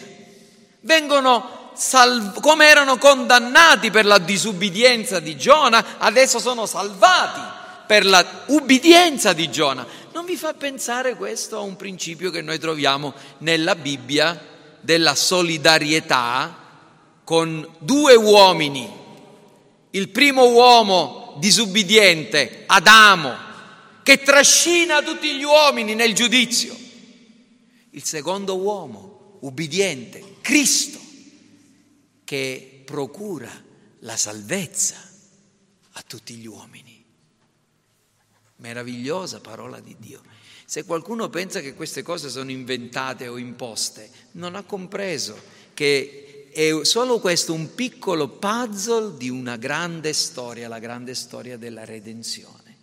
Vengono salv- come erano condannati per la disubbidienza di Giona, adesso sono salvati per la ubbidienza di Giona. Non vi fa pensare questo a un principio che noi troviamo nella Bibbia della solidarietà con due uomini. Il primo uomo disubbidiente, Adamo, che trascina tutti gli uomini nel giudizio. Il secondo uomo, ubbidiente, Cristo, che procura la salvezza a tutti gli uomini. Meravigliosa parola di Dio. Se qualcuno pensa che queste cose sono inventate o imposte, non ha compreso che è solo questo un piccolo puzzle di una grande storia, la grande storia della redenzione,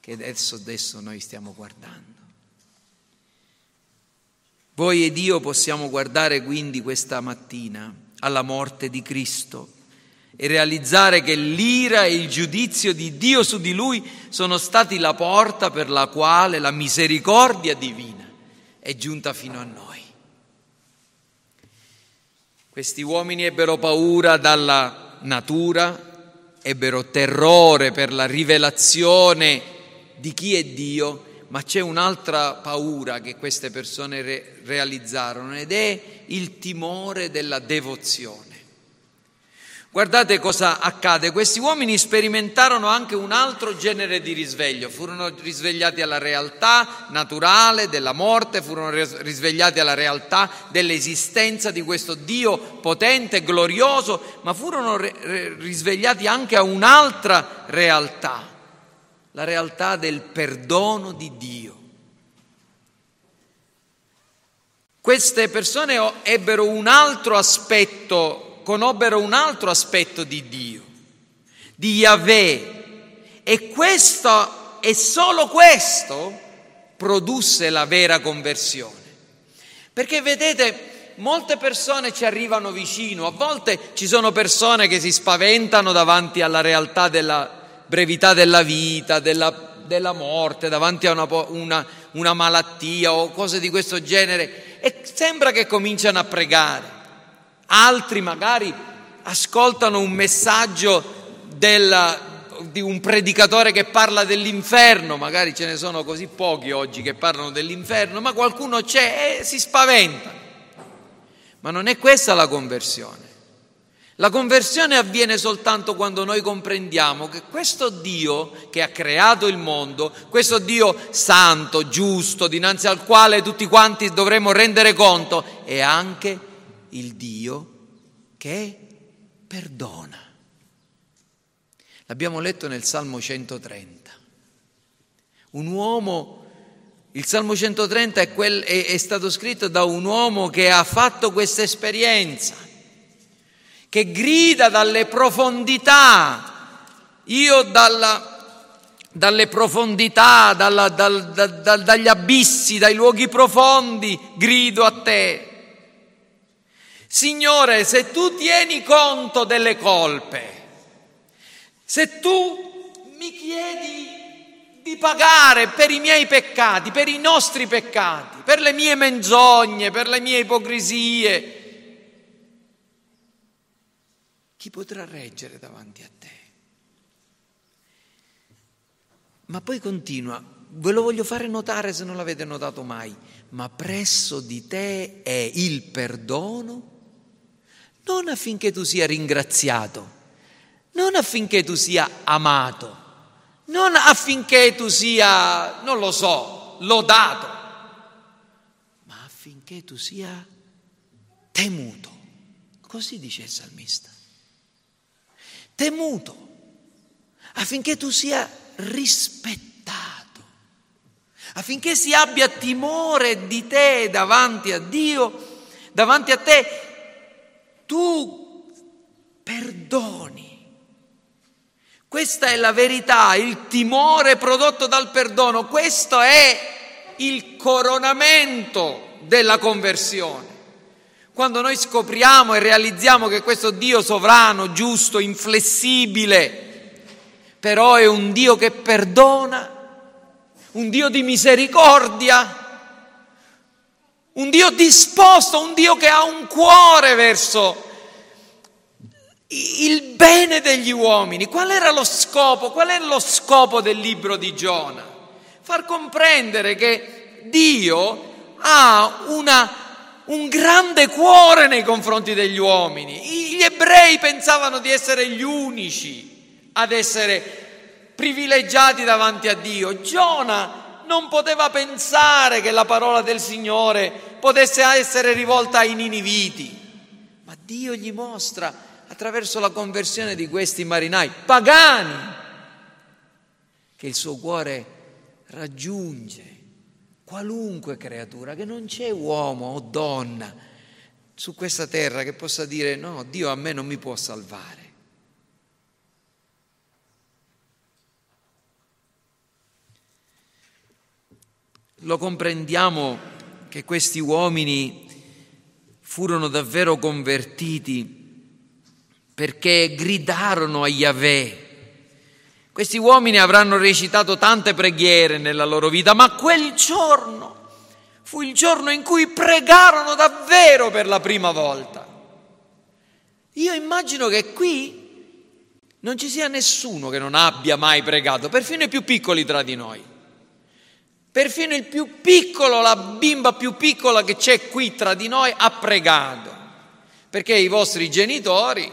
che adesso, adesso noi stiamo guardando. Voi ed io possiamo guardare quindi questa mattina alla morte di Cristo e realizzare che l'ira e il giudizio di Dio su di lui sono stati la porta per la quale la misericordia divina è giunta fino a noi. Questi uomini ebbero paura dalla natura, ebbero terrore per la rivelazione di chi è Dio ma c'è un'altra paura che queste persone re- realizzarono ed è il timore della devozione. Guardate cosa accade, questi uomini sperimentarono anche un altro genere di risveglio, furono risvegliati alla realtà naturale della morte, furono risvegliati alla realtà dell'esistenza di questo Dio potente, glorioso, ma furono risvegliati anche a un'altra realtà, la realtà del perdono di Dio. Queste persone ebbero un altro aspetto, conobbero un altro aspetto di Dio, di Yahweh, e questo e solo questo produsse la vera conversione. Perché vedete, molte persone ci arrivano vicino, a volte ci sono persone che si spaventano davanti alla realtà della brevità della vita, della, della morte, davanti a una, una, una malattia o cose di questo genere e sembra che cominciano a pregare. Altri magari ascoltano un messaggio della, di un predicatore che parla dell'inferno, magari ce ne sono così pochi oggi che parlano dell'inferno, ma qualcuno c'è e si spaventa. Ma non è questa la conversione. La conversione avviene soltanto quando noi comprendiamo che questo Dio che ha creato il mondo, questo Dio santo, giusto, dinanzi al quale tutti quanti dovremmo rendere conto, è anche il Dio che perdona. L'abbiamo letto nel Salmo 130. Un uomo, il Salmo 130 è, quel, è, è stato scritto da un uomo che ha fatto questa esperienza che grida dalle profondità, io dalla, dalle profondità, dalla, dal, dal, dagli abissi, dai luoghi profondi, grido a te. Signore, se tu tieni conto delle colpe, se tu mi chiedi di pagare per i miei peccati, per i nostri peccati, per le mie menzogne, per le mie ipocrisie. Chi potrà reggere davanti a te? Ma poi continua, ve lo voglio fare notare se non l'avete notato mai, ma presso di te è il perdono, non affinché tu sia ringraziato, non affinché tu sia amato, non affinché tu sia, non lo so, lodato, ma affinché tu sia temuto. Così dice il salmista. Temuto, affinché tu sia rispettato, affinché si abbia timore di te davanti a Dio, davanti a te, tu perdoni. Questa è la verità, il timore prodotto dal perdono, questo è il coronamento della conversione. Quando noi scopriamo e realizziamo che questo Dio sovrano, giusto, inflessibile, però è un Dio che perdona, un Dio di misericordia, un Dio disposto, un Dio che ha un cuore verso il bene degli uomini. Qual era lo scopo? Qual è lo scopo del libro di Giona? Far comprendere che Dio ha una, un grande cuore nei confronti degli uomini. Gli ebrei pensavano di essere gli unici ad essere privilegiati davanti a Dio. Giona non poteva pensare che la parola del Signore potesse essere rivolta ai niniviti, ma Dio gli mostra attraverso la conversione di questi marinai pagani che il suo cuore raggiunge qualunque creatura, che non c'è uomo o donna su questa terra che possa dire no, Dio a me non mi può salvare. Lo comprendiamo che questi uomini furono davvero convertiti perché gridarono a Yahweh. Questi uomini avranno recitato tante preghiere nella loro vita, ma quel giorno fu il giorno in cui pregarono davvero per la prima volta. Io immagino che qui non ci sia nessuno che non abbia mai pregato, perfino i più piccoli tra di noi. Perfino il più piccolo, la bimba più piccola che c'è qui tra di noi ha pregato. Perché i vostri genitori,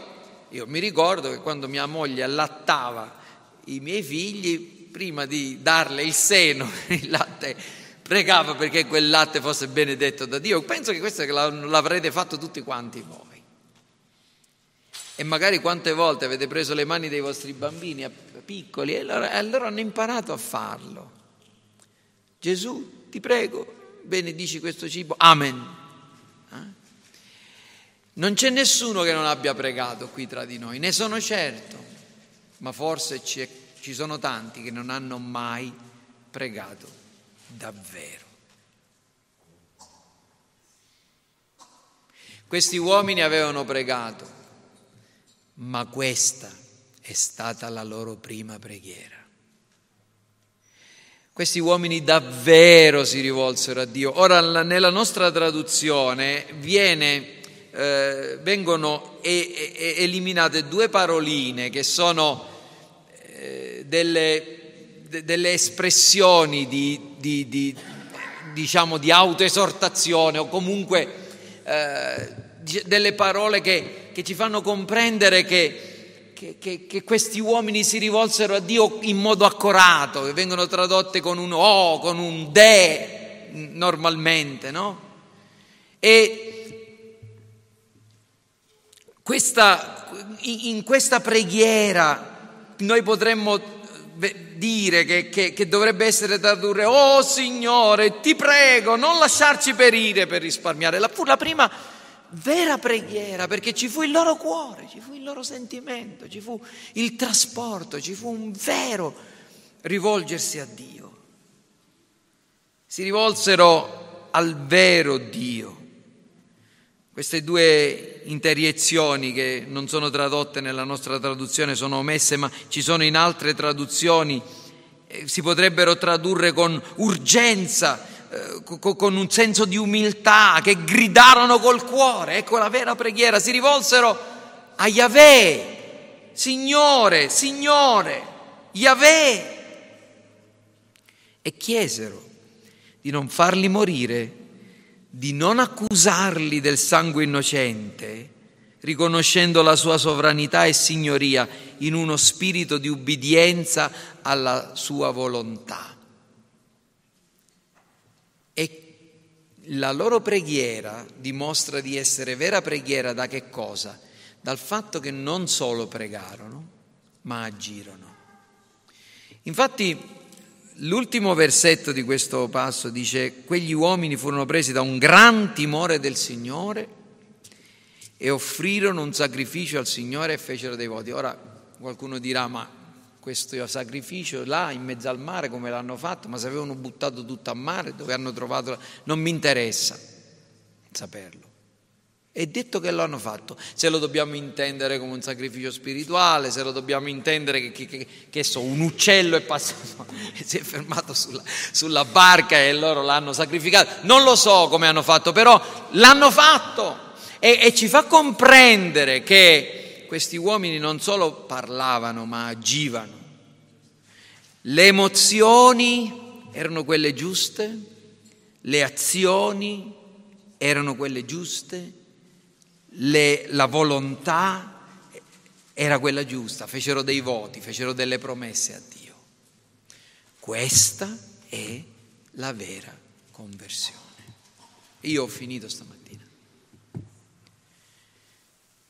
io mi ricordo che quando mia moglie allattava i miei figli, prima di darle il seno, [laughs] il latte, pregava perché quel latte fosse benedetto da Dio. Penso che questo l'avrete fatto tutti quanti voi. E magari quante volte avete preso le mani dei vostri bambini piccoli e allora hanno imparato a farlo. Gesù, ti prego, benedici questo cibo. Amen. Eh? Non c'è nessuno che non abbia pregato qui tra di noi, ne sono certo, ma forse ci sono tanti che non hanno mai pregato davvero. Questi uomini avevano pregato, ma questa è stata la loro prima preghiera. Questi uomini davvero si rivolsero a Dio. Ora, nella nostra traduzione viene, eh, vengono e, e, eliminate due paroline che sono eh, delle, de, delle, espressioni di, di, di, diciamo, di autoesortazione o comunque eh, delle parole che, che ci fanno comprendere che che, che, che, questi uomini si rivolsero a Dio in modo accorato, che vengono tradotte con un O, con un De normalmente, no? E questa, in questa preghiera noi potremmo dire che, che, che, dovrebbe essere tradurre, oh Signore, ti prego, non lasciarci perire per risparmiare. La, fu la prima vera preghiera, perché ci fu il loro cuore, ci fu il loro sentimento, ci fu il trasporto, ci fu un vero rivolgersi a Dio. Si rivolsero al vero Dio. Queste due interiezioni che non sono tradotte nella nostra traduzione sono omesse, ma ci sono in altre traduzioni eh, si potrebbero tradurre con urgenza, eh, con un senso di umiltà, che gridarono col cuore. Ecco la vera preghiera, si rivolsero a Yahweh, Signore, Signore, Yahweh, e chiesero di non farli morire, di non accusarli del sangue innocente, riconoscendo la sua sovranità e signoria in uno spirito di ubbidienza alla sua volontà. E la loro preghiera dimostra di essere vera preghiera da che cosa? Dal fatto che non solo pregarono, ma agirono. Infatti L'ultimo versetto di questo passo dice, quegli uomini furono presi da un gran timore del Signore e offrirono un sacrificio al Signore e fecero dei voti. Ora qualcuno dirà, ma questo sacrificio là in mezzo al mare come l'hanno fatto? Ma se avevano buttato tutto a mare, dove hanno trovato... Non mi interessa saperlo. È detto che lo hanno fatto. Se lo dobbiamo intendere come un sacrificio spirituale, se lo dobbiamo intendere che, che, che, che so, un uccello è passato e [laughs] si è fermato sulla, sulla barca e loro l'hanno sacrificato. Non lo so come hanno fatto, però l'hanno fatto. E, e ci fa comprendere che questi uomini non solo parlavano, ma agivano. Le emozioni erano quelle giuste, le azioni erano quelle giuste le, la volontà era quella giusta, fecero dei voti, fecero delle promesse a Dio. Questa è la vera conversione. Io ho finito stamattina.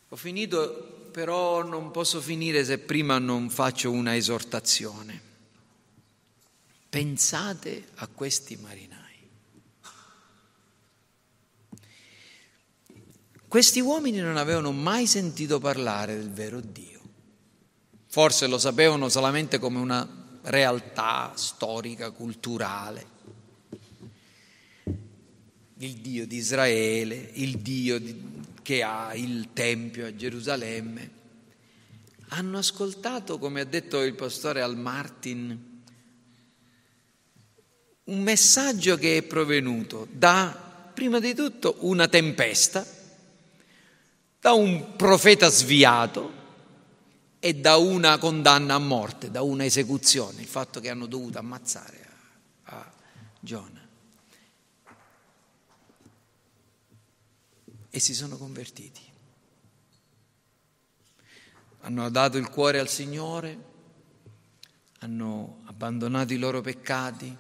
Ho finito, però non posso finire se prima non faccio una esortazione. Pensate a questi marinai. Questi uomini non avevano mai sentito parlare del vero Dio. Forse lo sapevano solamente come una realtà storica, culturale. Il Dio di Israele, il Dio che ha il Tempio a Gerusalemme. Hanno ascoltato, come ha detto il pastore Al Martin, un messaggio che è provenuto da, prima di tutto, una tempesta da un profeta sviato e da una condanna a morte, da una esecuzione, il fatto che hanno dovuto ammazzare a, a Giona. E si sono convertiti. Hanno dato il cuore al Signore, hanno abbandonato i loro peccati,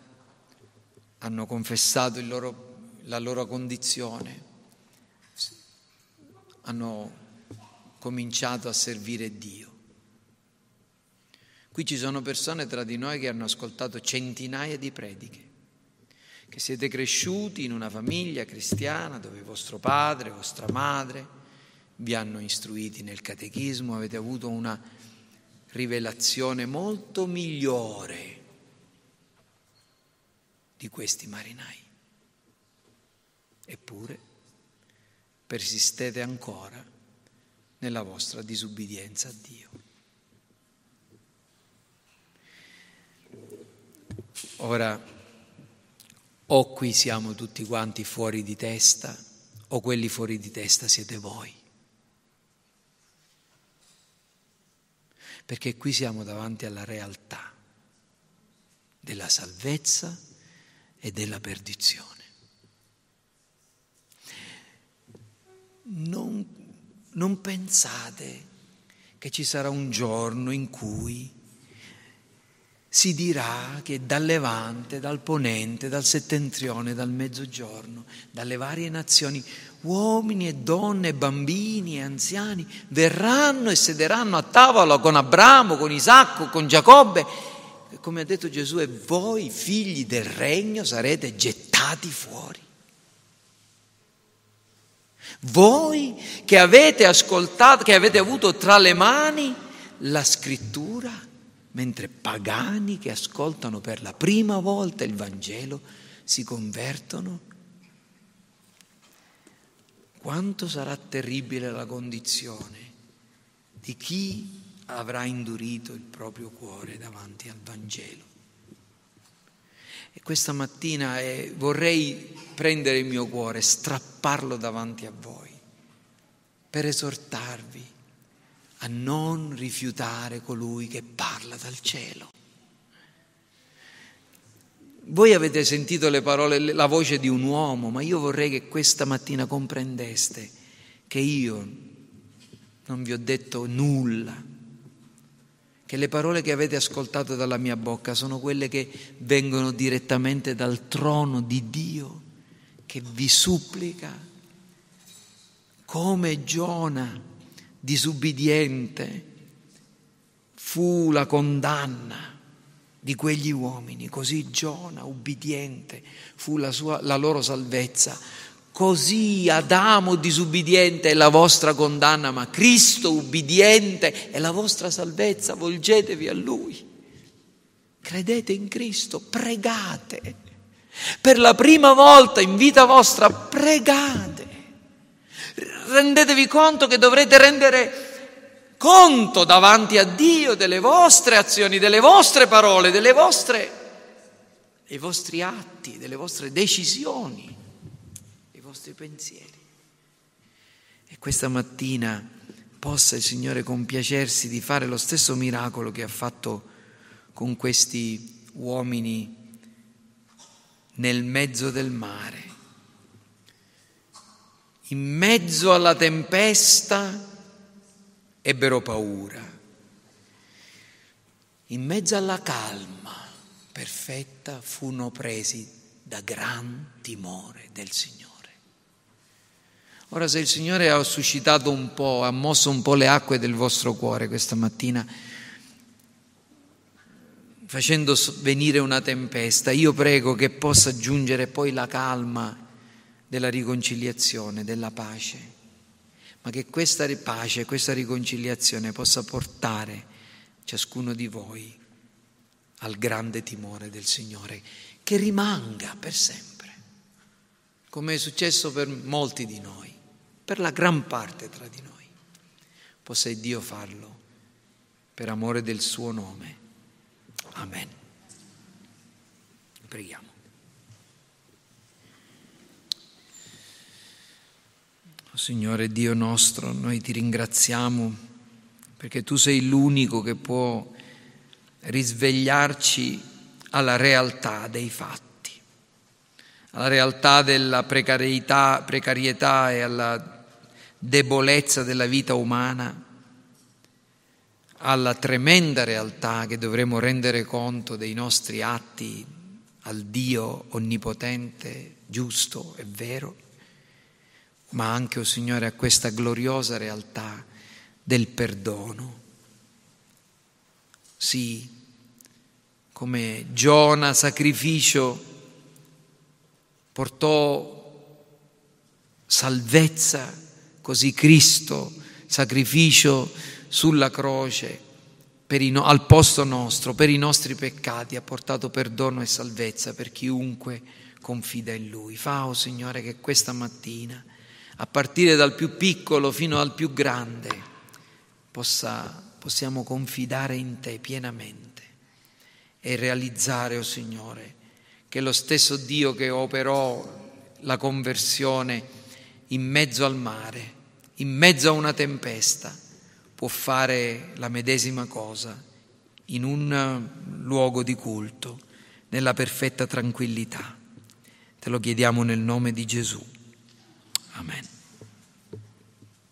hanno confessato loro, la loro condizione hanno cominciato a servire Dio. Qui ci sono persone tra di noi che hanno ascoltato centinaia di prediche, che siete cresciuti in una famiglia cristiana dove vostro padre, vostra madre vi hanno istruiti nel catechismo, avete avuto una rivelazione molto migliore di questi marinai. Eppure persistete ancora nella vostra disubbidienza a Dio. Ora, o qui siamo tutti quanti fuori di testa, o quelli fuori di testa siete voi. Perché qui siamo davanti alla realtà della salvezza e della perdizione. Non, non pensate che ci sarà un giorno in cui si dirà che dal levante, dal ponente, dal settentrione, dal mezzogiorno, dalle varie nazioni, uomini e donne, bambini e anziani verranno e sederanno a tavola con Abramo, con Isacco, con Giacobbe. Come ha detto Gesù, e voi figli del regno sarete gettati fuori. Voi che avete ascoltato, che avete avuto tra le mani la scrittura, mentre pagani che ascoltano per la prima volta il Vangelo si convertono, quanto sarà terribile la condizione di chi avrà indurito il proprio cuore davanti al Vangelo. E questa mattina eh, vorrei prendere il mio cuore, strapparlo davanti a voi, per esortarvi a non rifiutare colui che parla dal cielo. Voi avete sentito le parole, la voce di un uomo, ma io vorrei che questa mattina comprendeste che io non vi ho detto nulla, che le parole che avete ascoltato dalla mia bocca sono quelle che vengono direttamente dal trono di Dio, che vi supplica, come Giona, disubbidiente, fu la condanna di quegli uomini, così Giona, ubbidiente, fu la, sua, la loro salvezza. Così Adamo disubbidiente è la vostra condanna, ma Cristo ubbidiente è la vostra salvezza, volgetevi a Lui. Credete in Cristo, pregate. Per la prima volta in vita vostra pregate. Rendetevi conto che dovrete rendere conto davanti a Dio delle vostre azioni, delle vostre parole, vostre, dei vostri atti, delle vostre decisioni, dei vostri pensieri. E questa mattina possa il Signore compiacersi di fare lo stesso miracolo che ha fatto con questi uomini nel mezzo del mare. In mezzo alla tempesta, ebbero paura. In mezzo alla calma perfetta furono presi da gran timore del Signore. Ora se il Signore ha suscitato un po', ha mosso un po' le acque del vostro cuore questa mattina, facendo venire una tempesta, io prego che possa giungere poi la calma della riconciliazione, della pace. Ma che questa pace, questa riconciliazione possa portare ciascuno di voi al grande timore del Signore, che rimanga per sempre, come è successo per molti di noi, per la gran parte tra di noi. Possa Dio farlo per amore del suo nome. Amen. Preghiamo. Oh, Signore Dio nostro, noi ti ringraziamo perché tu sei l'unico che può risvegliarci alla realtà dei fatti, alla realtà della precarietà, precarietà e alla debolezza della vita umana, alla tremenda realtà che dovremo rendere conto dei nostri atti al Dio onnipotente, giusto e vero ma anche, oh Signore, a questa gloriosa realtà del perdono. Sì, come Giona sacrificio portò salvezza, così Cristo sacrificio sulla croce no, al posto nostro, per i nostri peccati, ha portato perdono e salvezza per chiunque confida in Lui. Fa, oh Signore, che questa mattina a partire dal più piccolo fino al più grande, possa, possiamo confidare in Te pienamente e realizzare, oh Signore, che lo stesso Dio che operò la conversione in mezzo al mare, in mezzo a una tempesta, può fare la medesima cosa in un luogo di culto, nella perfetta tranquillità. Te lo chiediamo nel nome di Gesù. Amen.